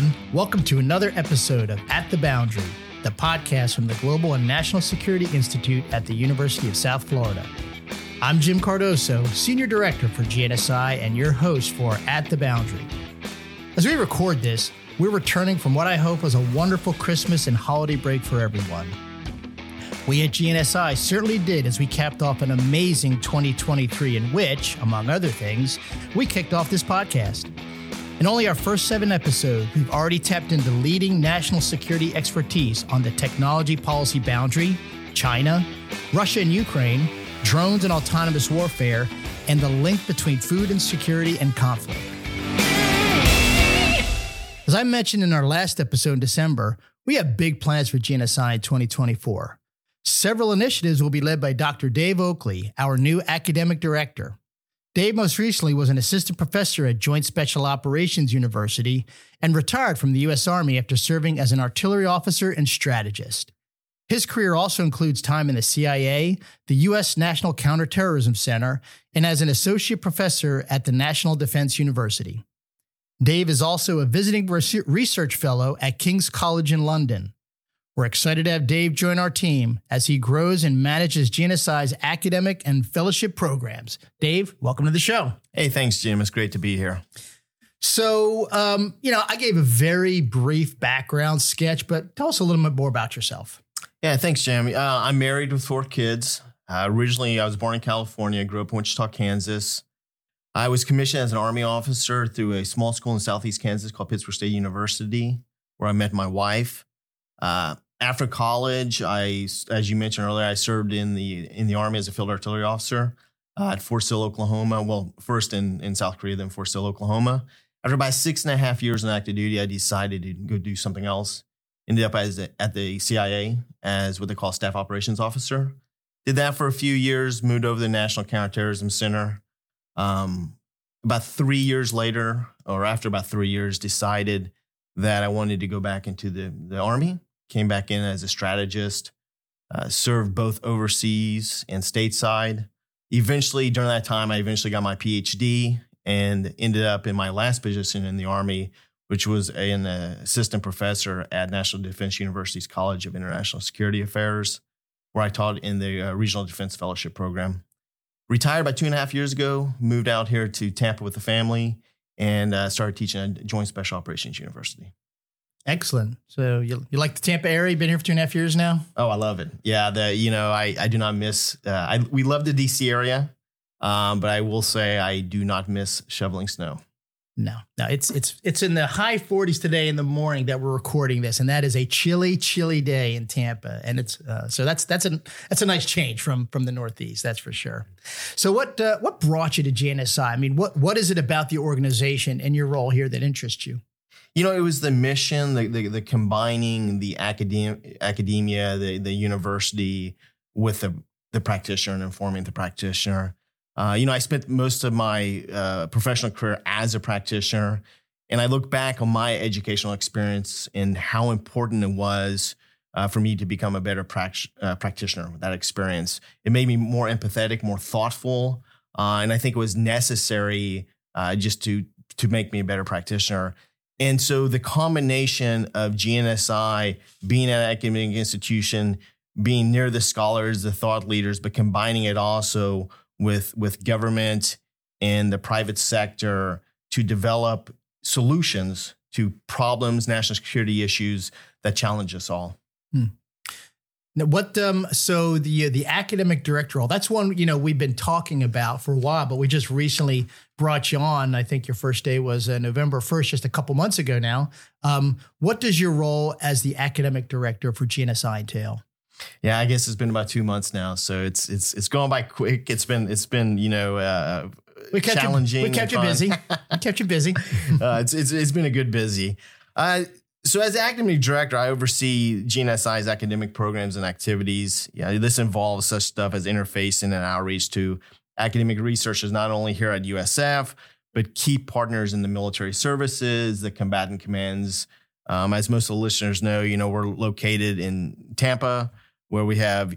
everyone. Welcome to another episode of At the Boundary, the podcast from the Global and National Security Institute at the University of South Florida. I'm Jim Cardoso, Senior Director for GNSI and your host for At the Boundary. As we record this, we're returning from what I hope was a wonderful Christmas and holiday break for everyone. We at GNSI certainly did as we capped off an amazing 2023 in which, among other things, we kicked off this podcast. In only our first seven episodes, we've already tapped into leading national security expertise on the technology policy boundary, China, Russia and Ukraine, drones and autonomous warfare, and the link between food insecurity and conflict. As I mentioned in our last episode in December, we have big plans for GNSI in 2024. Several initiatives will be led by Dr. Dave Oakley, our new academic director. Dave most recently was an assistant professor at Joint Special Operations University and retired from the U.S. Army after serving as an artillery officer and strategist. His career also includes time in the CIA, the U.S. National Counterterrorism Center, and as an associate professor at the National Defense University. Dave is also a visiting research fellow at King's College in London. We're excited to have Dave join our team as he grows and manages GNSI's academic and fellowship programs. Dave, welcome to the show. Hey, thanks, Jim. It's great to be here. So, um, you know, I gave a very brief background sketch, but tell us a little bit more about yourself. Yeah, thanks, Jim. Uh, I'm married with four kids. Uh, originally, I was born in California, grew up in Wichita, Kansas. I was commissioned as an Army officer through a small school in Southeast Kansas called Pittsburg State University, where I met my wife. Uh, after college, I, as you mentioned earlier, I served in the in the army as a field artillery officer uh, at Fort Sill, Oklahoma. Well, first in in South Korea, then Fort Sill, Oklahoma. After about six and a half years in active duty, I decided to go do something else. Ended up as a, at the CIA as what they call staff operations officer. Did that for a few years. Moved over to the National Counterterrorism Center. Um, about three years later, or after about three years, decided that I wanted to go back into the, the Army. Came back in as a strategist, uh, served both overseas and stateside. Eventually, during that time, I eventually got my PhD and ended up in my last position in the Army, which was an assistant professor at National Defense University's College of International Security Affairs, where I taught in the uh, Regional Defense Fellowship Program. Retired about two and a half years ago, moved out here to Tampa with the family, and uh, started teaching at Joint Special Operations University. Excellent. So you, you like the Tampa area? You've been here for two and a half years now. Oh, I love it. Yeah, the you know I I do not miss. Uh, I we love the DC area, um, but I will say I do not miss shoveling snow. No, no, it's it's it's in the high 40s today in the morning that we're recording this, and that is a chilly, chilly day in Tampa, and it's uh, so that's that's a that's a nice change from from the Northeast, that's for sure. So what uh, what brought you to GNSI? I mean, what what is it about the organization and your role here that interests you? You know, it was the mission, the the, the combining the academia, academia, the the university with the the practitioner and informing the practitioner. Uh, you know, I spent most of my uh, professional career as a practitioner, and I look back on my educational experience and how important it was uh, for me to become a better uh, practitioner with that experience. It made me more empathetic, more thoughtful, uh, and I think it was necessary uh, just to to make me a better practitioner. And so the combination of GNSI being an academic institution, being near the scholars, the thought leaders, but combining it also with with government and the private sector to develop solutions to problems, national security issues that challenge us all. Hmm. Now, what um so the the academic director role that's one you know we've been talking about for a while, but we just recently brought you on. I think your first day was uh, November first, just a couple months ago now. Um, what does your role as the academic director for GNSI entail? Yeah, I guess it's been about two months now, so it's it's it's going by quick. It's been it's been you know uh, we kept challenging. You, we kept you busy. we kept you busy. uh, it's, it's it's been a good busy. Uh, so as academic director, I oversee GNSI's academic programs and activities. Yeah, this involves such stuff as interfacing and outreach to academic researchers, not only here at USF, but key partners in the military services, the combatant commands. Um, as most of the listeners know, you know we're located in Tampa where we have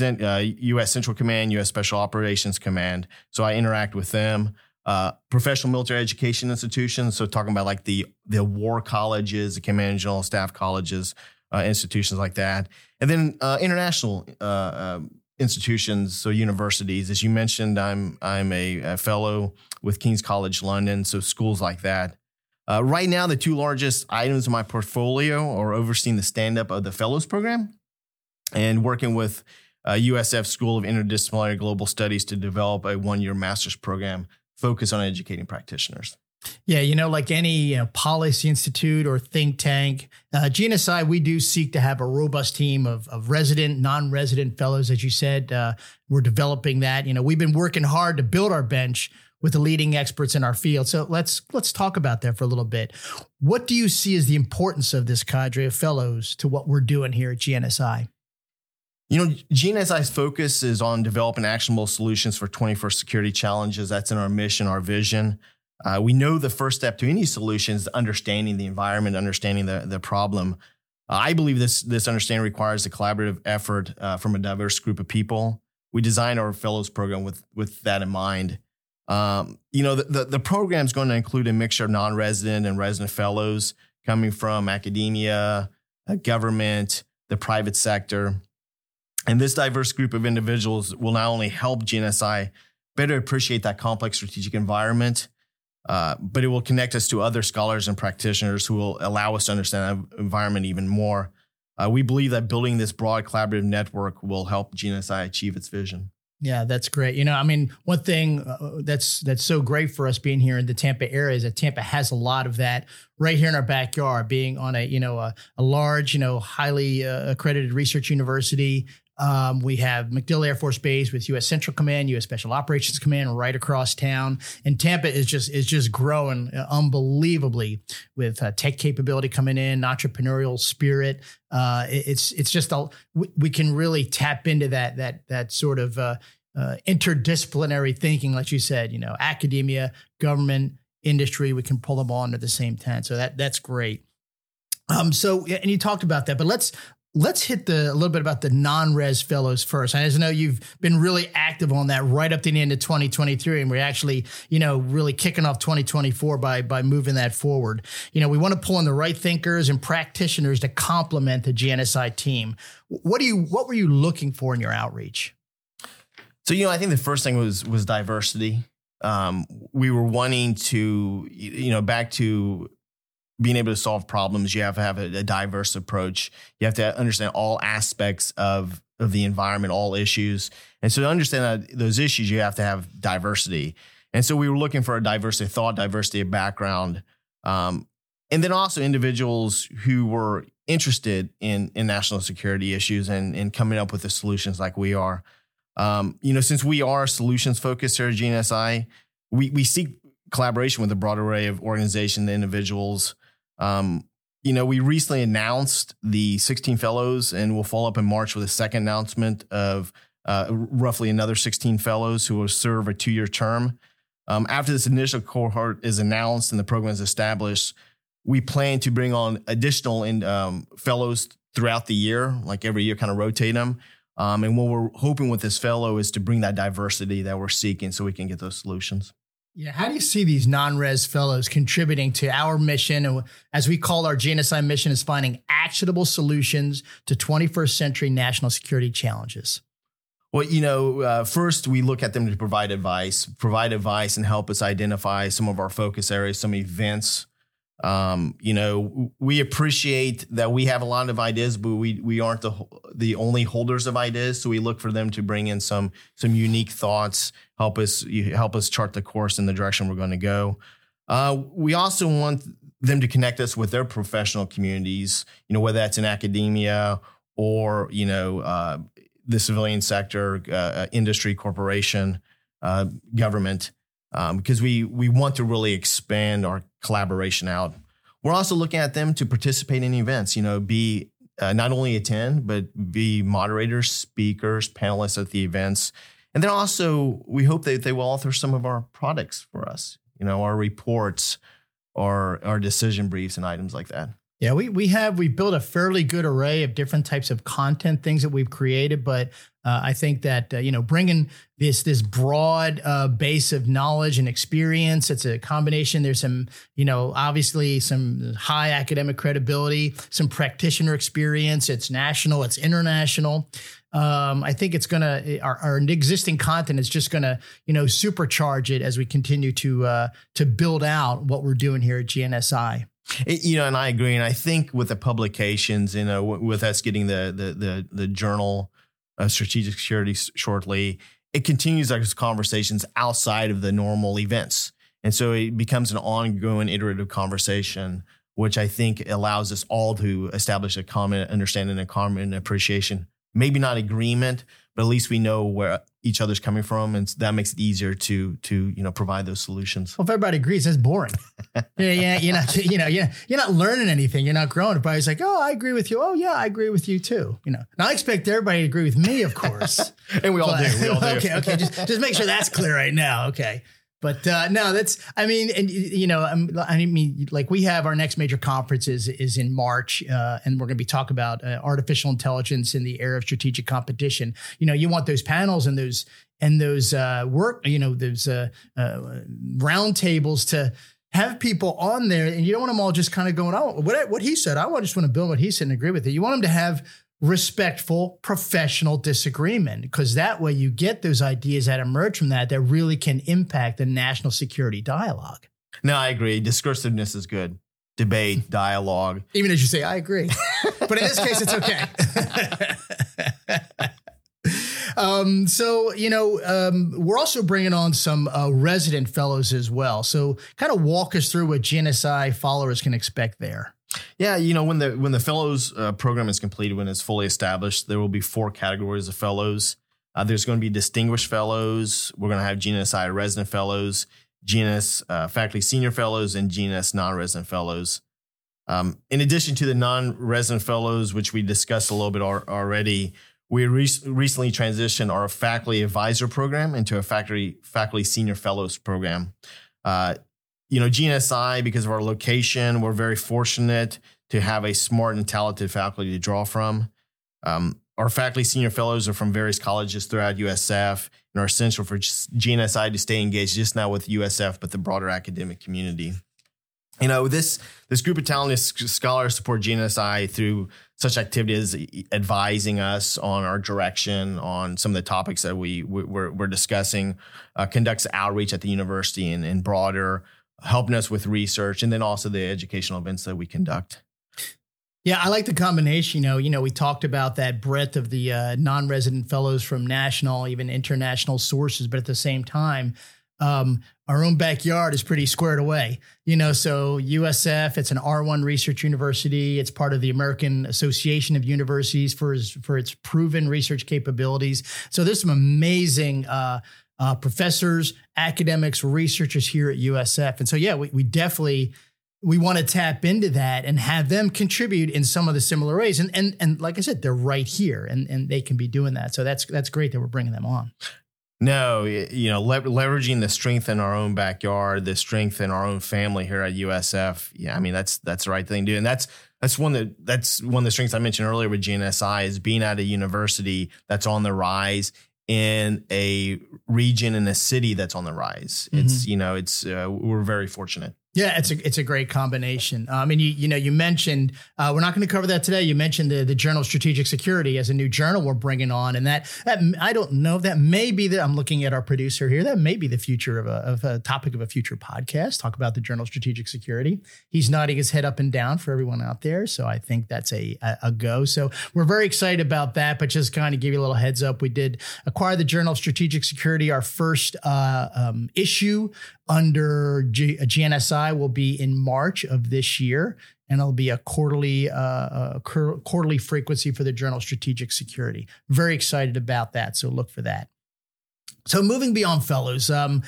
uh, U.S. Central Command, U.S. Special Operations Command. So I interact with them. Uh, professional military education institutions. So talking about like the the war colleges, the command and general staff colleges, uh, institutions like that, and then uh, international uh, uh, institutions, so universities. As you mentioned, I'm I'm a, a, fellow with King's College London, so schools like that. Uh, right now, the two largest items in my portfolio are overseeing the stand up of the fellows program and working with USF School of Interdisciplinary Global Studies to develop a one year master's program focused on educating practitioners. Yeah, you know, like any you know, policy institute or think tank, uh, GNSI, we do seek to have a robust team of, of resident, non resident fellows. As you said, uh, we're developing that. You know, we've been working hard to build our bench with the leading experts in our field. So let's let's talk about that for a little bit. What do you see as the importance of this cadre of fellows to what we're doing here at GNSI? You know, GNSI's focus is on developing actionable solutions for 21st security challenges. That's in our mission, our vision. Uh, we know the first step to any solution is understanding the environment, understanding the, the problem. Uh, I believe this, this understanding requires a collaborative effort uh, from a diverse group of people. We designed our fellows program with, with that in mind. Um, you know, the, the, the program is going to include a mixture of non resident and resident fellows coming from academia, uh, government, the private sector. And this diverse group of individuals will not only help GNSI better appreciate that complex strategic environment, uh, but it will connect us to other scholars and practitioners who will allow us to understand that environment even more. Uh, we believe that building this broad collaborative network will help GNSI achieve its vision. Yeah, that's great. You know, I mean, one thing uh, that's that's so great for us being here in the Tampa area is that Tampa has a lot of that right here in our backyard. Being on a you know a, a large you know highly uh, accredited research university, um, we have MacDill Air Force Base with U.S. Central Command, U.S. Special Operations Command right across town, and Tampa is just is just growing uh, unbelievably with uh, tech capability coming in, entrepreneurial spirit. Uh, it's it's just a we, can really tap into that that that sort of uh, uh, interdisciplinary thinking, like you said. You know, academia, government, industry. We can pull them all under the same tent. So that that's great. Um, so, and you talked about that, but let's let's hit the a little bit about the non-res fellows first. I know you've been really active on that right up to the end of 2023, and we're actually, you know, really kicking off 2024 by by moving that forward. You know, we want to pull in the right thinkers and practitioners to complement the GNSI team. What do you what were you looking for in your outreach? So you know, I think the first thing was was diversity. Um, we were wanting to, you know, back to being able to solve problems, you have to have a, a, diverse approach. You have to understand all aspects of of the environment, all issues. And so to understand those issues, you have to have diversity. And so we were looking for a diversity of thought, diversity of background, um, and then also individuals who were interested in in national security issues and and coming up with the solutions like we are. Um, you know, since we are solutions focused here at GNSI, we we seek collaboration with a broad array of organizations, and individuals, um, you know, we recently announced the 16 fellows, and we'll follow up in March with a second announcement of uh, roughly another 16 fellows who will serve a two year term. Um, after this initial cohort is announced and the program is established, we plan to bring on additional in, um, fellows throughout the year, like every year, kind of rotate them. Um, and what we're hoping with this fellow is to bring that diversity that we're seeking so we can get those solutions. Yeah, how do you see these non-res fellows contributing to our mission, as we call our GNSI mission, is finding actionable solutions to 21st century national security challenges? Well, you know, uh, first we look at them to provide advice, provide advice, and help us identify some of our focus areas, some events um, you know, we appreciate that we have a lot of ideas, but we we aren't the the only holders of ideas. So we look for them to bring in some some unique thoughts, help us help us chart the course in the direction we're going to go. Uh, we also want them to connect us with their professional communities. You know, whether that's in academia or you know uh, the civilian sector, uh, uh industry, corporation, uh, government um, because we we want to really expand our collaboration out. We're also looking at them to participate in events. You know, be uh, not only attend but be moderators, speakers, panelists at the events, and then also we hope that they will author some of our products for us. You know, our reports, our our decision briefs, and items like that. Yeah, we we have we built a fairly good array of different types of content things that we've created, but uh, I think that uh, you know bringing this this broad uh, base of knowledge and experience, it's a combination. There's some you know obviously some high academic credibility, some practitioner experience. It's national, it's international. Um, I think it's gonna our, our, existing content is just gonna you know supercharge it as we continue to uh, to build out what we're doing here at GNSI. It, you know, and I agree. And I think with the publications, you know, with us getting the the the, the journal of strategic security shortly, it continues those conversations outside of the normal events, and so it becomes an ongoing, iterative conversation, which I think allows us all to establish a common understanding and common appreciation. Maybe not agreement, but at least we know where each other's coming from, and that makes it easier to to you know provide those solutions. Well, if everybody agrees, that's boring. yeah, yeah, you're not you know you're, you're not learning anything. You're not growing. Everybody's like, oh, I agree with you. Oh, yeah, I agree with you too. You know, and I expect everybody to agree with me, of course. and we all but, do. We all do. okay, okay. Just just make sure that's clear right now. Okay. But uh, no, that's I mean, and you know, um, I mean, like we have our next major conference is is in March, uh, and we're going to be talking about uh, artificial intelligence in the era of strategic competition. You know, you want those panels and those and those uh, work, you know, those uh, uh, roundtables to have people on there, and you don't want them all just kind of going, "Oh, what what he said." I just want to build what he said and agree with it. You want them to have respectful, professional disagreement, because that way you get those ideas that emerge from that that really can impact the national security dialogue. No, I agree. Discursiveness is good. Debate, dialogue. Even as you say, I agree. but in this case, it's okay. um, so, you know, um, we're also bringing on some uh, resident fellows as well. So, kind of walk us through what GNSI followers can expect there. Yeah, you know when the when the fellows uh, program is completed, when it's fully established, there will be four categories of fellows. Uh, there's going to be distinguished fellows. We're going to have GNSI resident fellows, GNS uh, faculty senior fellows, and GNS non-resident fellows. Um, in addition to the non-resident fellows, which we discussed a little bit already, we re- recently transitioned our faculty advisor program into a faculty faculty senior fellows program. Uh, you know, GNSI, because of our location, we're very fortunate to have a smart and talented faculty to draw from. Um, our faculty senior fellows are from various colleges throughout USF and are essential for GNSI to stay engaged, just not with USF, but the broader academic community. You know, this this group of talented scholars support GNSI through such activities, as advising us on our direction, on some of the topics that we we're, we're discussing, uh, conducts outreach at the university and, and broader helping us with research, and then also the educational events that we conduct. Yeah, I like the combination. You know, you know, we talked about that breadth of the uh, non-resident fellows from national, even international sources, but at the same time, um, our own backyard is pretty squared away. You know, so USF, it's an R1 research university. It's part of the American Association of Universities for for its proven research capabilities. So there's some amazing. Uh, uh, professors, academics, researchers here at USF. And so, yeah, we, we definitely we want to tap into that and have them contribute in some of the similar ways. And and and like I said, they're right here, and and they can be doing that. So that's that's great that we're bringing them on. No, you know, le- leveraging the strength in our own backyard, the strength in our own family here at USF. Yeah, I mean that's that's the right thing to do, and that's that's one that that's one of the strengths I mentioned earlier with GNSI is being at a university that's on the rise in a region in a city that's on the rise. Mm-hmm. It's you know it's uh, we're very fortunate. Yeah, it's a it's a great combination. Um, mean, you you know you mentioned uh, we're not going to cover that today. You mentioned the the Journal Strategic Security as a new journal we're bringing on, and that that I don't know that may be that I'm looking at our producer here. That may be the future of a, of a topic of a future podcast. Talk about the Journal Strategic Security. He's nodding his head up and down for everyone out there, so I think that's a a, a go. So we're very excited about that. But just kind of give you a little heads up, we did acquire the Journal Strategic Security, our first uh, um, issue under G- GNSI will be in March of this year, and it'll be a quarterly uh, a cur- quarterly frequency for the Journal Strategic Security. Very excited about that, so look for that. So moving beyond fellows, um,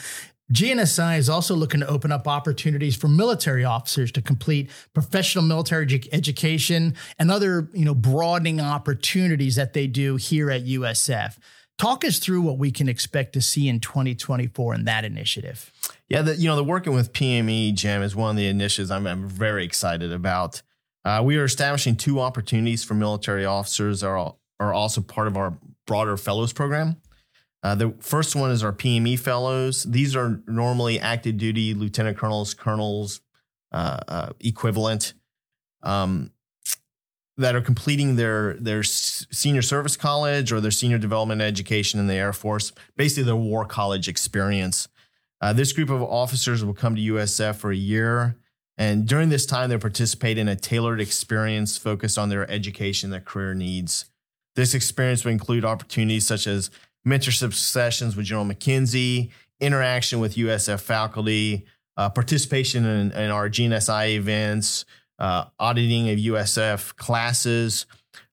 GNSI is also looking to open up opportunities for military officers to complete professional military education and other, you know, broadening opportunities that they do here at USF. Talk us through what we can expect to see in 2024 in that initiative. Yeah, the, you know, the working with PME Jim is one of the initiatives I'm, I'm very excited about. Uh, we are establishing two opportunities for military officers that are, are also part of our broader fellows program. Uh, the first one is our PME fellows. These are normally active duty lieutenant colonels, colonels uh, uh, equivalent um, that are completing their their senior service college or their senior development education in the Air Force, basically their war college experience. Uh, this group of officers will come to USF for a year. And during this time, they participate in a tailored experience focused on their education, their career needs. This experience will include opportunities such as mentorship sessions with General McKenzie, interaction with USF faculty, uh, participation in, in, our GNSI events, uh, auditing of USF classes,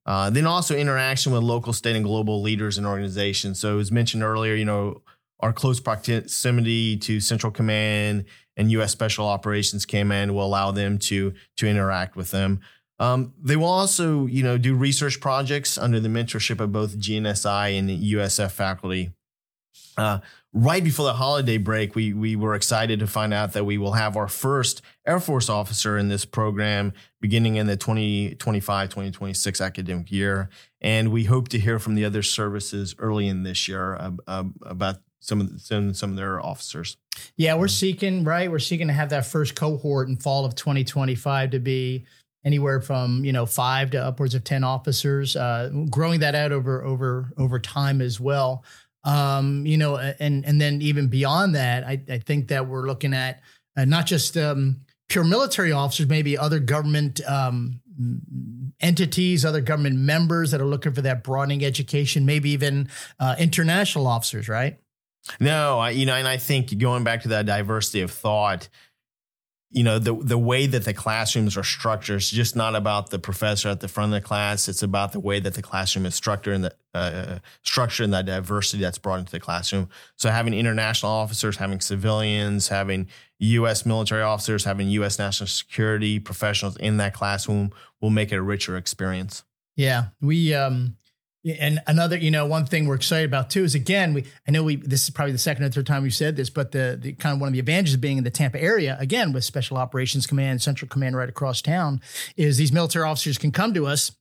uh, then also interaction with local, state, and global leaders and organizations. So, as mentioned earlier, you know, our close proximity to Central Command and U.S. Special Operations Command will allow them to to interact with them. Um, they will also, you know, do research projects under the mentorship of both GNSI and USF faculty. Uh, right before the holiday break, we we were excited to find out that we will have our first Air Force officer in this program beginning in the 2025-2026 academic year, and we hope to hear from the other services early in this year about some of some, some of their officers. Yeah, we're seeking right. We're seeking to have that first cohort in fall of 2025 to be anywhere from you know five to upwards of 10 officers uh, growing that out over over over time as well um, you know and and then even beyond that i, I think that we're looking at uh, not just um, pure military officers maybe other government um, entities other government members that are looking for that broadening education maybe even uh, international officers right? No I, you know and i think going back to that diversity of thought you know the the way that the classrooms are structured is just not about the professor at the front of the class. It's about the way that the classroom is structured and the uh, structure and that diversity that's brought into the classroom. So having international officers having civilians having US military officers having US national security professionals in that classroom will make it a richer experience. Yeah. We um and another, you know, one thing we're excited about too is again, we I know we this is probably the second or third time we've said this, but the, the kind of one of the advantages of being in the Tampa area, again, with Special Operations Command, Central Command right across town, is these military officers can come to us,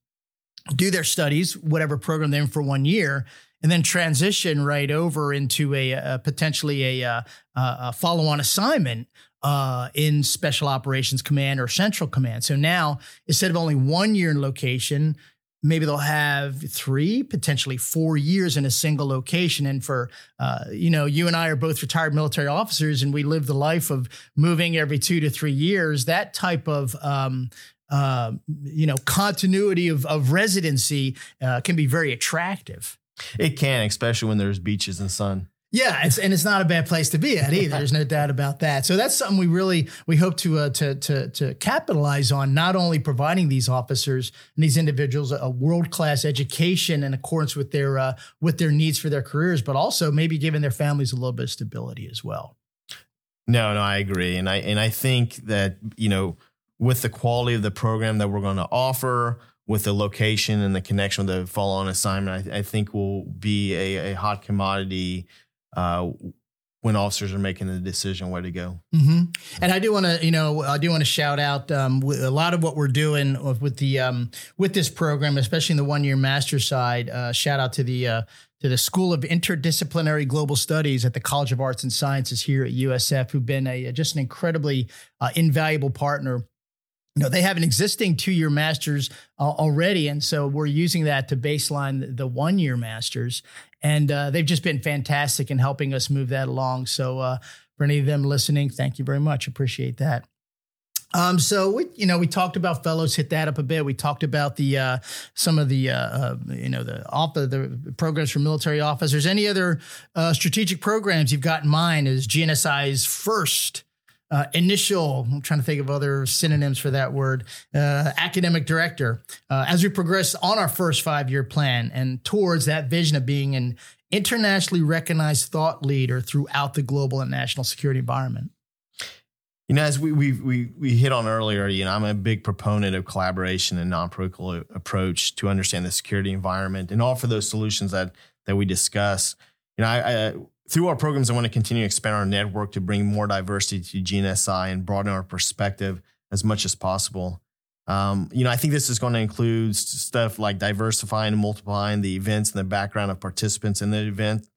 do their studies, whatever program they're in for one year, and then transition right over into a, a potentially a, a, a follow-on assignment uh, in Special Operations Command or Central Command. So now, instead of only one year in location, maybe they'll have three, potentially four years in a single location. And for, uh, you know, you and I are both retired military officers and we live the life of moving every two to three years. That type of, um, uh, you know, continuity of, of residency uh, can be very attractive. It can, especially when there's beaches and sun. Yeah, it's, and it's not a bad place to be at either. There's no doubt about that. So that's something we really we hope to uh, to to to capitalize on. Not only providing these officers and these individuals a world class education in accordance with their uh, with their needs for their careers, but also maybe giving their families a little bit of stability as well. No, no, I agree, and I and I think that you know with the quality of the program that we're going to offer, with the location and the connection with the follow on assignment, I, I think will be a, a hot commodity uh, when officers are making the decision where to go. Mm-hmm. And I do want to, you know, I do want to shout out um, a lot of what we're doing with the um, with this program, especially in the one year master side. Uh, shout out to the uh, to the School of Interdisciplinary Global Studies at the College of Arts and Sciences here at USF, who've been a just an incredibly uh, invaluable partner you know they have an existing two-year masters uh, already and so we're using that to baseline the one-year masters and uh, they've just been fantastic in helping us move that along so uh, for any of them listening thank you very much appreciate that um, so we, you know, we talked about fellows, hit that up a bit. We talked about the uh, some of the uh, uh, you know the off the programs for military officers. Any other uh, strategic programs you've got in mind Is GNSI's first uh, initial, I'm trying to think of other synonyms for that word, uh, academic director, uh, as we progress on our first five year plan and towards that vision of being an internationally recognized thought leader throughout the global and national security environment? You know, as we we we we hit on earlier, you know, I'm a big proponent of collaboration and non-political approach to understand the security environment and offer those solutions that that we discuss. You know, I, I through our programs, I want to continue to expand our network to bring more diversity to GNSI and broaden our perspective as much as possible. Um, you know, I think this is going to include stuff like diversifying and multiplying the events and the background of participants in the event.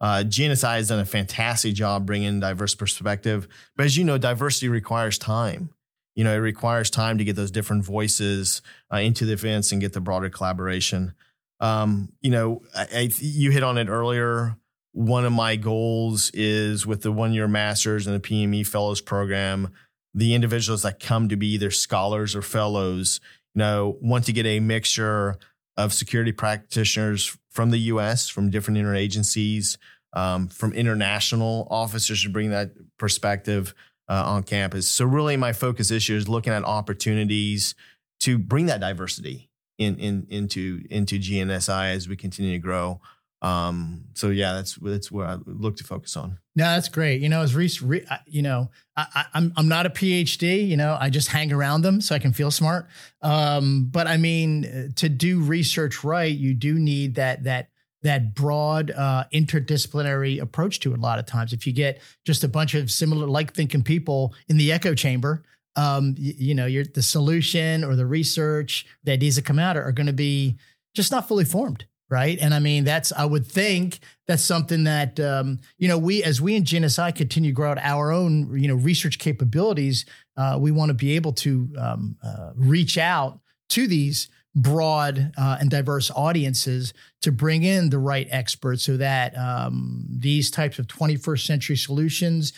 Uh, GNSI has done a fantastic job bringing diverse perspective, but as you know, diversity requires time. You know, it requires time to get those different voices uh, into the events and get the broader collaboration. Um, you know, I, I, you hit on it earlier. One of my goals is with the one year masters and the PME fellows program the individuals that come to be either scholars or fellows, you know, want to get a mixture of security practitioners from the U.S., from different interagencies, um, from international officers to bring that perspective uh, on campus. So really, my focus this year is looking at opportunities to bring that diversity in, in into into GNSI as we continue to grow. Um, so yeah, that's that's where I look to focus on. No, that's great. You know, as Reese, re, you know, I, am I'm, I'm not a PhD. You know, I just hang around them so I can feel smart. Um, but I mean, to do research right, you do need that that that broad uh, interdisciplinary approach to it. A lot of times, if you get just a bunch of similar like thinking people in the echo chamber, um, you, you know, you're, the solution or the research, the ideas that come out are, are going to be just not fully formed right? And I mean, that's I would think that's something that um, you know we as we in GNSI continue to grow out our own you know research capabilities, uh, we want to be able to um, uh, reach out to these broad uh, and diverse audiences to bring in the right experts so that um, these types of 21st century solutions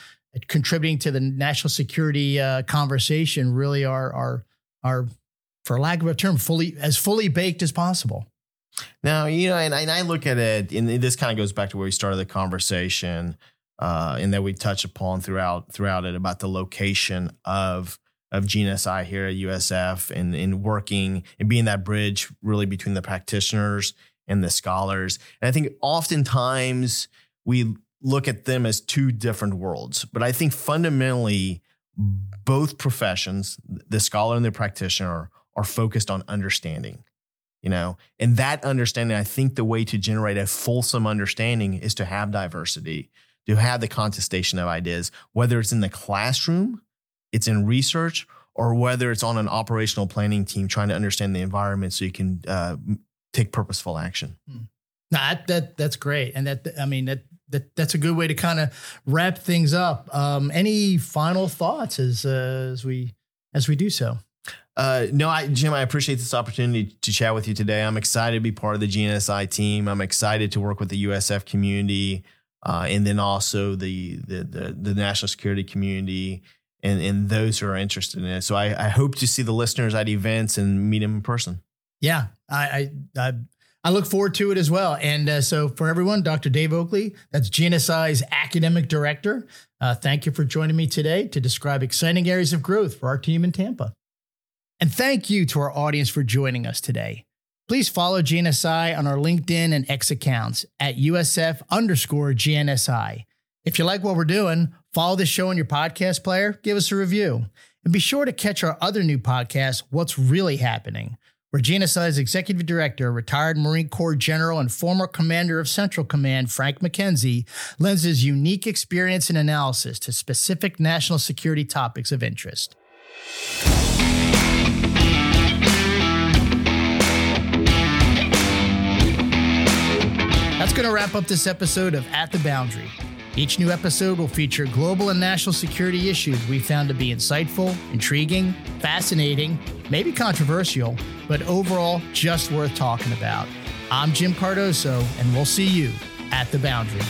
contributing to the national security uh, conversation really are are are for lack of a term fully as fully baked as possible now, you know, and, and I look at it, and this kind of goes back to where we started the conversation, uh, and that we touch upon throughout throughout it about the location of of GNSI here at USF and in working and being that bridge really between the practitioners and the scholars. And I think oftentimes we look at them as two different worlds, but I think fundamentally both professions, the scholar and the practitioner, are focused on understanding you know? And that understanding i think the way to generate a fulsome understanding is to have diversity to have the contestation of ideas whether it's in the classroom it's in research or whether it's on an operational planning team trying to understand the environment so you can uh, take purposeful action. Hmm. that, that that's great. And that i mean that that that's a good way to kind of wrap things up. Um, any final thoughts as uh, as we as we do so uh, no, I, Jim, I appreciate this opportunity to chat with you today. I'm excited to be part of the GNSI team. I'm excited to work with the USF community, uh, and then also the, the, the the national security community, and and those who are interested in it. So I, I hope to see the listeners at events and meet them in person. Yeah, I I, I, I look forward to it as well. And uh, so for everyone, Dr. Dave Oakley, that's GNSI's academic director. Uh, thank you for joining me today to describe exciting areas of growth for our team in Tampa. And thank you to our audience for joining us today. Please follow GNSI on our LinkedIn and X accounts at USF underscore GNSI. If you like what we're doing, follow the show on your podcast player, give us a review. And be sure to catch our other new podcast, What's Really Happening, where GNSI's executive director, retired Marine Corps general and former commander of Central Command, Frank McKenzie, lends his unique experience and analysis to specific national security topics of interest. That's going to wrap up this episode of At the Boundary. Each new episode will feature global and national security issues we found to be insightful, intriguing, fascinating, maybe controversial, but overall just worth talking about. I'm Jim Cardoso, and we'll see you at the Boundary.